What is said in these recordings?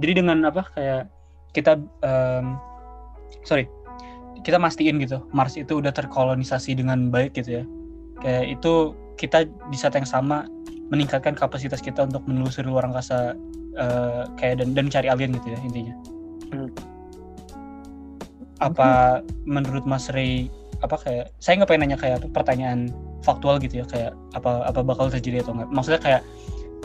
jadi dengan apa kayak kita um, sorry kita mastiin gitu Mars itu udah terkolonisasi dengan baik gitu ya kayak itu kita di saat yang sama meningkatkan kapasitas kita untuk menelusuri luar angkasa uh, kayak dan dan cari alien gitu ya intinya hmm. apa hmm. menurut Mas Ray apa kayak saya nggak pengen nanya kayak pertanyaan faktual gitu ya kayak apa apa bakal terjadi atau enggak maksudnya kayak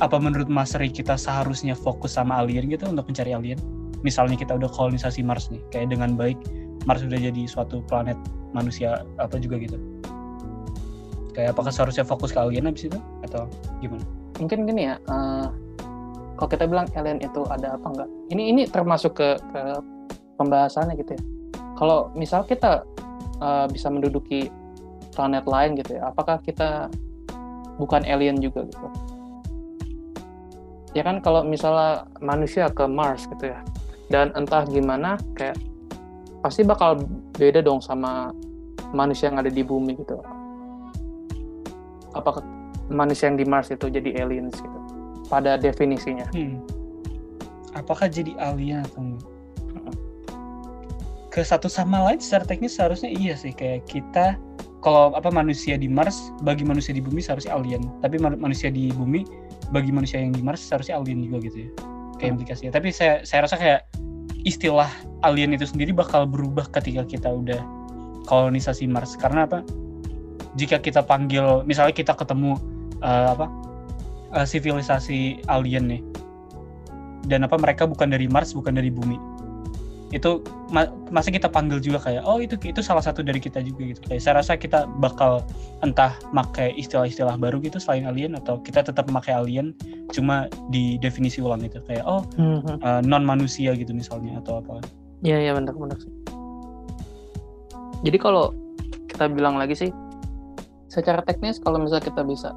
apa menurut Mas Ray kita seharusnya fokus sama alien gitu untuk mencari alien? Misalnya kita udah kolonisasi Mars nih kayak dengan baik Mars sudah jadi suatu planet manusia apa juga gitu. Kayak apakah seharusnya fokus ke alien abis itu atau gimana? Mungkin gini ya uh, kalau kita bilang alien itu ada apa enggak? Ini ini termasuk ke ke pembahasannya gitu ya. Kalau misal kita uh, bisa menduduki planet lain gitu ya apakah kita bukan alien juga gitu ya kan kalau misalnya manusia ke Mars gitu ya dan entah gimana kayak pasti bakal beda dong sama manusia yang ada di bumi gitu. Apakah manusia yang di Mars itu jadi aliens gitu? Pada definisinya. Hmm. Apakah jadi alien atau enggak? Ke satu sama lain secara teknis seharusnya iya sih kayak kita kalau apa manusia di Mars bagi manusia di bumi seharusnya alien, tapi manusia di bumi bagi manusia yang di Mars seharusnya alien juga gitu ya. Kayak hmm. implikasinya. Tapi saya saya rasa kayak istilah alien itu sendiri bakal berubah ketika kita udah kolonisasi Mars karena apa jika kita panggil misalnya kita ketemu uh, apa uh, sivilisasi alien nih dan apa mereka bukan dari Mars bukan dari bumi itu ma masa kita panggil juga kayak oh itu itu salah satu dari kita juga gitu kayak saya rasa kita bakal entah pakai istilah-istilah baru gitu selain alien atau kita tetap memakai alien cuma di definisi ulang itu kayak oh mm -hmm. uh, non manusia gitu misalnya atau apa iya iya benar benar sih jadi kalau kita bilang lagi sih secara teknis kalau misalnya kita bisa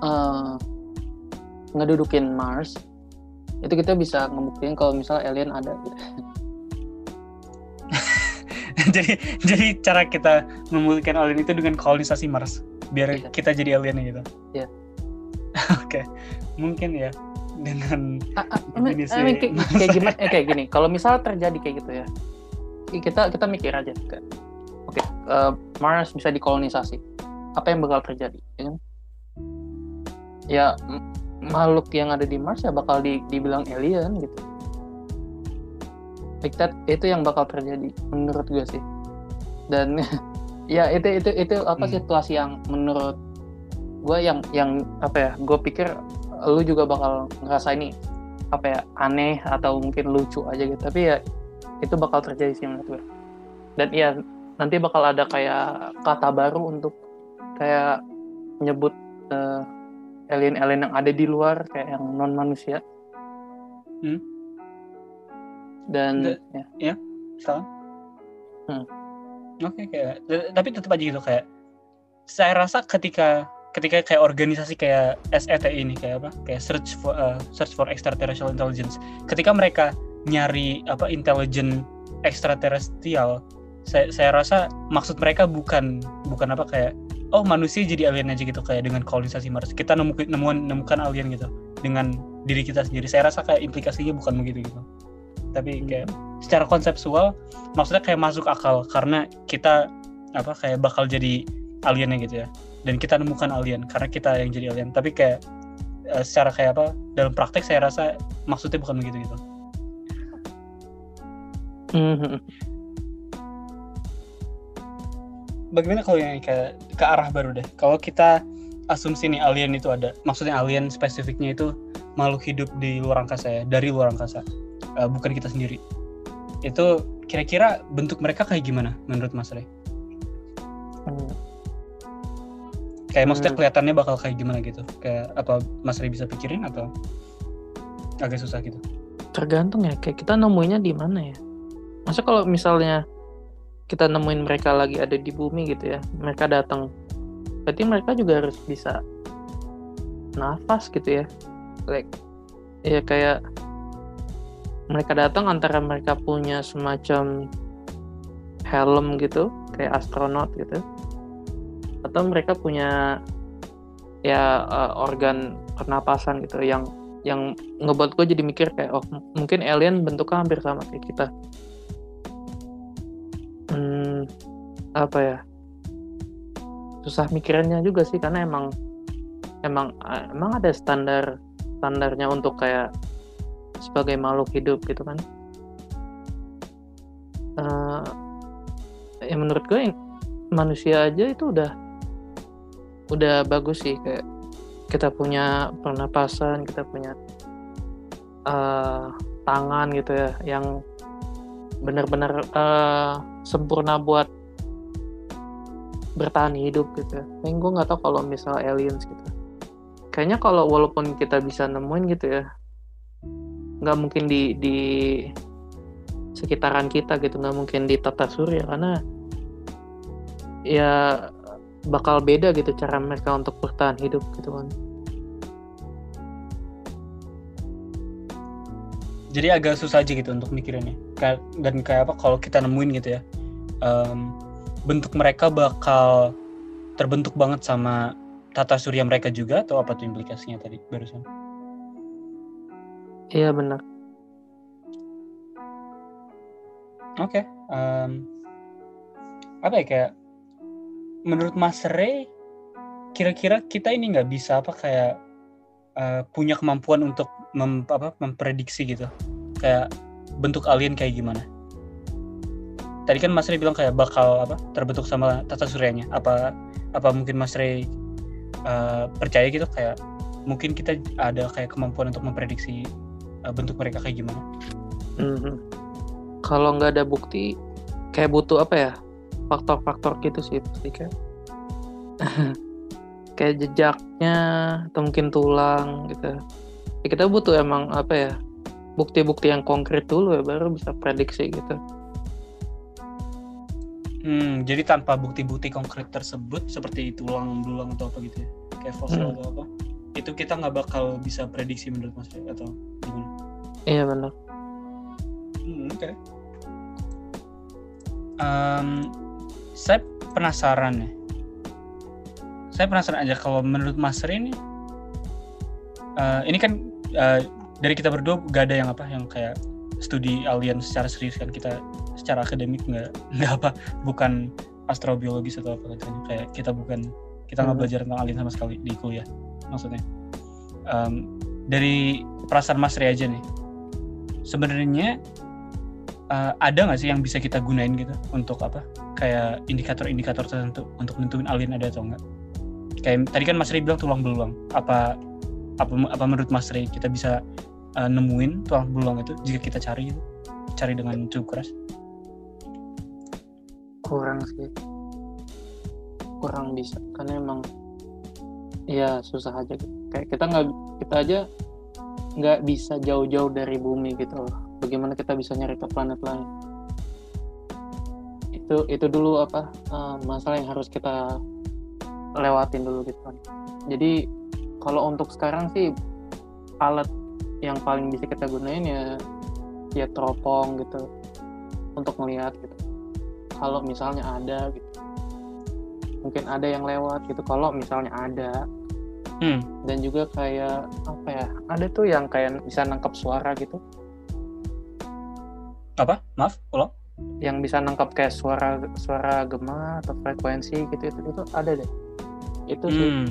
uh, ngedudukin Mars itu kita bisa ngebuktiin kalau misalnya alien ada gitu. jadi jadi cara kita memulihkan alien itu dengan kolonisasi Mars. Biar iya. kita jadi alien gitu. Iya. Oke. Okay. mungkin ya dengan ah, ah, definisi I mean, kayak, kayak gimana? Eh, kayak gini. Kalau misal terjadi kayak gitu ya kita kita mikir aja oke okay, uh, eh, Mars bisa dikolonisasi. Apa yang bakal terjadi ya, kan? ya makhluk yang ada di Mars ya bakal di, dibilang alien gitu like that itu yang bakal terjadi menurut gue sih dan ya itu itu itu apa hmm. situasi yang menurut gue yang yang apa ya gue pikir lu juga bakal ngerasa ini apa ya aneh atau mungkin lucu aja gitu tapi ya itu bakal terjadi sih menurut gue dan ya nanti bakal ada kayak kata baru untuk kayak nyebut uh, alien-alien yang ada di luar kayak yang non manusia hmm? Dan The, ya, ya salah. Hmm. oke okay, kayak tapi tetap aja gitu kayak saya rasa ketika ketika kayak organisasi kayak SET ini kayak apa kayak search for uh, search for extraterrestrial intelligence ketika mereka nyari apa intelligent extraterrestrial saya saya rasa maksud mereka bukan bukan apa kayak oh manusia jadi alien aja gitu kayak dengan kolonisasi Mars. Kita nemu nemuan nemukan alien gitu dengan diri kita sendiri. Saya rasa kayak implikasinya bukan begitu gitu tapi kayak secara konseptual maksudnya kayak masuk akal karena kita apa kayak bakal jadi aliennya gitu ya. Dan kita nemukan alien karena kita yang jadi alien. Tapi kayak uh, secara kayak apa dalam praktek saya rasa maksudnya bukan begitu gitu. Mm-hmm. bagaimana kalau yang kayak ke arah baru deh? Kalau kita asumsi nih alien itu ada maksudnya alien spesifiknya itu makhluk hidup di luar angkasa ya dari luar angkasa uh, bukan kita sendiri itu kira-kira bentuk mereka kayak gimana menurut Mas Rey? Hmm. Kayak hmm. maksudnya kelihatannya bakal kayak gimana gitu? Kayak apa Mas Rey bisa pikirin atau agak susah gitu? Tergantung ya, kayak kita nemuinnya di mana ya. Masa kalau misalnya kita nemuin mereka lagi ada di bumi gitu ya, mereka datang, berarti mereka juga harus bisa nafas gitu ya, like ya kayak mereka datang antara mereka punya semacam helm gitu kayak astronot gitu. Atau mereka punya ya uh, organ pernapasan gitu yang yang ngebuat gue jadi mikir kayak oh mungkin alien bentuknya hampir sama kayak kita. Hmm, apa ya? Susah mikirannya juga sih karena emang emang emang ada standar standarnya untuk kayak sebagai makhluk hidup gitu kan uh, ya menurut gue manusia aja itu udah udah bagus sih kayak kita punya pernapasan kita punya uh, tangan gitu ya yang benar-benar uh, sempurna buat bertahan hidup gitu ya. Gue nggak tahu kalau misal aliens gitu. Kayaknya kalau walaupun kita bisa nemuin gitu ya, nggak mungkin di di sekitaran kita gitu, nggak mungkin di tata surya karena ya bakal beda gitu cara mereka untuk bertahan hidup gitu kan. Jadi agak susah aja gitu untuk mikirinnya. Dan kayak apa kalau kita nemuin gitu ya, um, bentuk mereka bakal terbentuk banget sama tata surya mereka juga atau apa tuh implikasinya tadi barusan? Iya benar. Oke, okay, um, apa ya kayak menurut Mas Ray kira-kira kita ini nggak bisa apa kayak uh, punya kemampuan untuk mem, apa, memprediksi gitu? Kayak bentuk alien kayak gimana? Tadi kan Mas Ray bilang kayak bakal apa terbentuk sama tata suryanya. Apa apa mungkin Mas Ray uh, percaya gitu? Kayak mungkin kita ada kayak kemampuan untuk memprediksi uh, bentuk mereka kayak gimana. Mm-hmm. kalau nggak ada bukti kayak butuh apa ya? Faktor-faktor gitu sih pasti kayak. Kayak jejaknya atau mungkin tulang gitu. Ya, kita butuh emang apa ya? Bukti-bukti yang konkret dulu ya baru bisa prediksi gitu. Hmm, jadi tanpa bukti-bukti konkret tersebut seperti tulang belulang atau apa gitu ya? Kayak fosil hmm. atau apa itu kita nggak bakal bisa prediksi menurut mas atau gimana? Iya benar. Hmm, oke. Okay. um, saya penasaran ya saya penasaran aja kalau menurut Mas ini uh, ini kan uh, dari kita berdua gak ada yang apa yang kayak studi alien secara serius kan kita secara akademik nggak nggak apa bukan astrobiologis atau apa kayak kita bukan kita nggak hmm. belajar tentang alien sama sekali di kuliah maksudnya. Um, dari perasaan Mas Ri aja nih. Sebenarnya uh, ada nggak sih yang bisa kita gunain gitu untuk apa? Kayak indikator-indikator tertentu untuk nentuin alien ada atau enggak kayak tadi kan Mas Ray bilang tulang belulang. Apa apa apa menurut Mas Ray kita bisa uh, nemuin tulang belulang itu jika kita cari gitu? Cari dengan cukup keras? Kurang sih. Kurang bisa. Karena emang ya susah aja. Kayak kita nggak kita aja nggak bisa jauh-jauh dari bumi gitu loh. Bagaimana kita bisa nyari ke planet lain? Itu itu dulu apa uh, masalah yang harus kita lewatin dulu gitu kan. Jadi kalau untuk sekarang sih alat yang paling bisa kita gunain ya ya teropong gitu untuk melihat gitu. Kalau misalnya ada gitu mungkin ada yang lewat gitu. Kalau misalnya ada hmm. dan juga kayak apa ya ada tuh yang kayak bisa nangkap suara gitu. Apa? Maaf kalau yang bisa nangkap kayak suara suara gema atau frekuensi gitu itu itu ada deh. Itu sih. Hmm.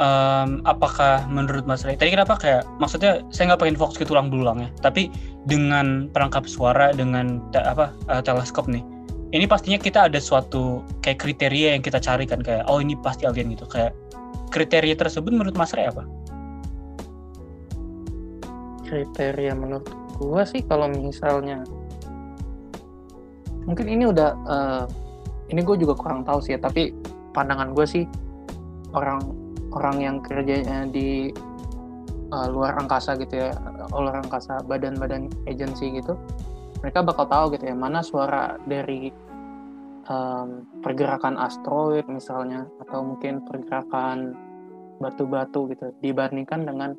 um, apakah menurut Mas Ray tadi kenapa kayak maksudnya saya nggak pengen fokus ke tulang belulang ya tapi dengan perangkap suara dengan te, apa uh, teleskop nih ini pastinya kita ada suatu kayak kriteria yang kita cari kan kayak oh ini pasti alien gitu. Kayak kriteria tersebut menurut Mas Ray apa? Kriteria menurut gue sih kalau misalnya mungkin ini udah uh, ini gue juga kurang tahu sih ya tapi pandangan gue sih orang orang yang kerjanya di uh, luar angkasa gitu ya luar angkasa badan-badan agensi gitu mereka bakal tahu gitu ya mana suara dari um, pergerakan asteroid misalnya atau mungkin pergerakan batu-batu gitu dibandingkan dengan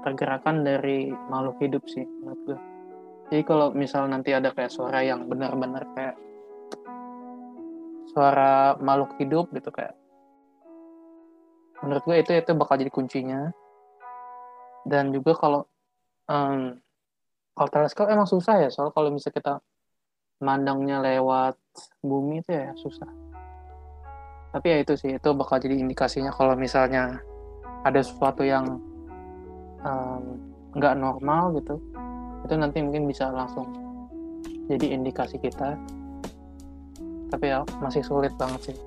pergerakan dari makhluk hidup sih menurut gue. Jadi kalau misal nanti ada kayak suara yang benar-benar kayak suara makhluk hidup gitu kayak menurut gue itu itu bakal jadi kuncinya dan juga kalau um, kalau teleskop emang susah ya soal kalau misalnya kita mandangnya lewat bumi itu ya susah. Tapi ya itu sih itu bakal jadi indikasinya kalau misalnya ada sesuatu yang nggak um, normal gitu itu nanti mungkin bisa langsung jadi indikasi kita. Tapi ya masih sulit banget sih.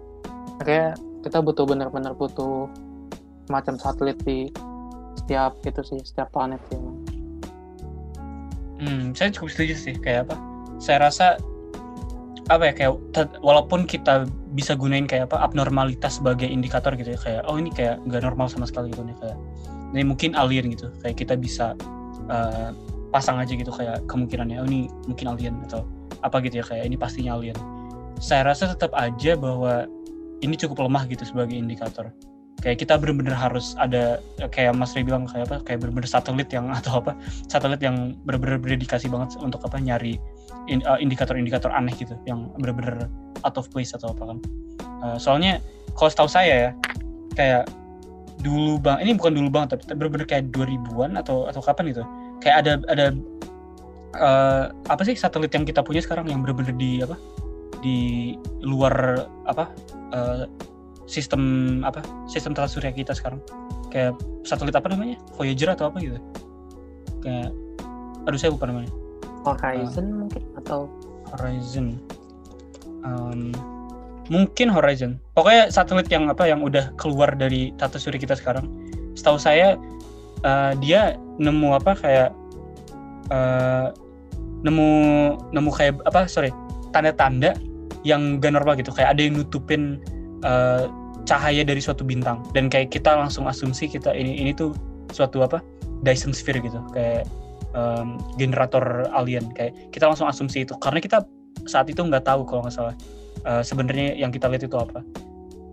Kayak kita butuh benar-benar butuh macam satelit di setiap itu sih setiap planet sih hmm saya cukup setuju sih kayak apa saya rasa apa ya kayak walaupun kita bisa gunain kayak apa abnormalitas sebagai indikator gitu ya kayak oh ini kayak nggak normal sama sekali gitu nih kayak ini mungkin alien gitu kayak kita bisa uh, pasang aja gitu kayak kemungkinannya oh ini mungkin alien atau apa gitu ya kayak ini pastinya alien. Saya rasa tetap aja bahwa ini cukup lemah gitu sebagai indikator kayak kita benar-benar harus ada kayak Mas Ray bilang kayak apa kayak benar-benar satelit yang atau apa satelit yang benar-benar berdedikasi banget untuk apa nyari uh, indikator-indikator aneh gitu yang benar-benar out of place atau apa kan. Uh, soalnya kalau setahu saya ya kayak dulu bang ini bukan dulu bang tapi benar-benar kayak 2000-an atau atau kapan gitu. Kayak ada ada uh, apa sih satelit yang kita punya sekarang yang benar-benar di apa di luar apa uh, sistem apa sistem tata surya kita sekarang. Kayak satelit apa namanya? Voyager atau apa gitu. Kayak aduh saya lupa namanya. Horizon uh, mungkin atau? Horizon. Um, mungkin Horizon. Pokoknya satelit yang apa yang udah keluar dari tata surya kita sekarang. Setahu saya uh, dia nemu apa kayak uh, nemu nemu kayak apa sorry tanda-tanda yang gak normal gitu. Kayak ada yang nutupin uh, cahaya dari suatu bintang. Dan kayak kita langsung asumsi kita ini ini tuh suatu apa? Dyson Sphere gitu. Kayak um, generator alien. Kayak kita langsung asumsi itu. Karena kita saat itu nggak tahu kalau nggak salah uh, sebenarnya yang kita lihat itu apa.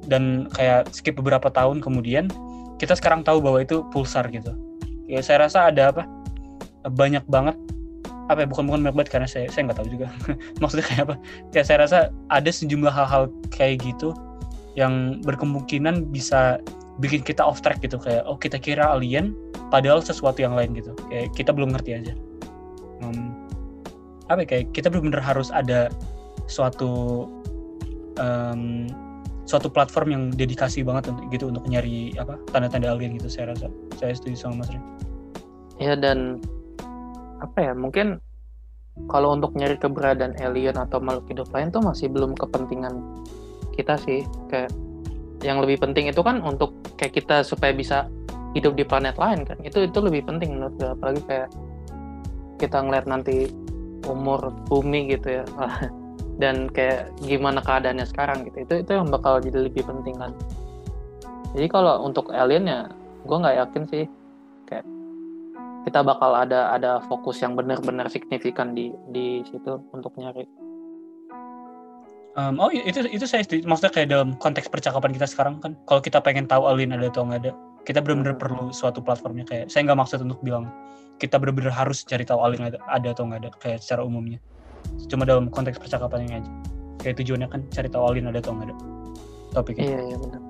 Dan kayak skip beberapa tahun kemudian kita sekarang tahu bahwa itu pulsar gitu. Ya saya rasa ada apa? Banyak banget. Apa ya? Bukan bukan banyak banget karena saya saya nggak tahu juga. Maksudnya kayak apa? Ya saya rasa ada sejumlah hal-hal kayak gitu yang berkemungkinan bisa bikin kita off track gitu kayak oh kita kira alien padahal sesuatu yang lain gitu. Kayak kita belum ngerti aja. Um, apa ya, kayak kita benar-benar harus ada suatu um, suatu platform yang dedikasi banget untuk gitu untuk nyari apa tanda-tanda alien gitu saya rasa. Saya setuju sama Mas. Ya dan apa ya mungkin kalau untuk nyari keberadaan alien atau makhluk hidup lain tuh masih belum kepentingan kita sih kayak yang lebih penting itu kan untuk kayak kita supaya bisa hidup di planet lain kan. Itu itu lebih penting menurut gue apalagi kayak kita ngeliat nanti umur bumi gitu ya. Dan kayak gimana keadaannya sekarang gitu. Itu itu yang bakal jadi lebih penting kan. Jadi kalau untuk alien ya gue nggak yakin sih. Kayak kita bakal ada ada fokus yang benar-benar signifikan di di situ untuk nyari Um, oh itu itu saya maksudnya kayak dalam konteks percakapan kita sekarang kan kalau kita pengen tahu alien ada atau nggak ada kita benar-benar hmm. perlu suatu platformnya. Kayak saya nggak maksud untuk bilang kita benar-benar harus cari tahu alien ada, ada atau nggak ada kayak secara umumnya. Cuma dalam konteks percakapan ini aja. Kayak tujuannya kan cari tahu alien ada atau nggak ada. Topiknya. Iya iya benar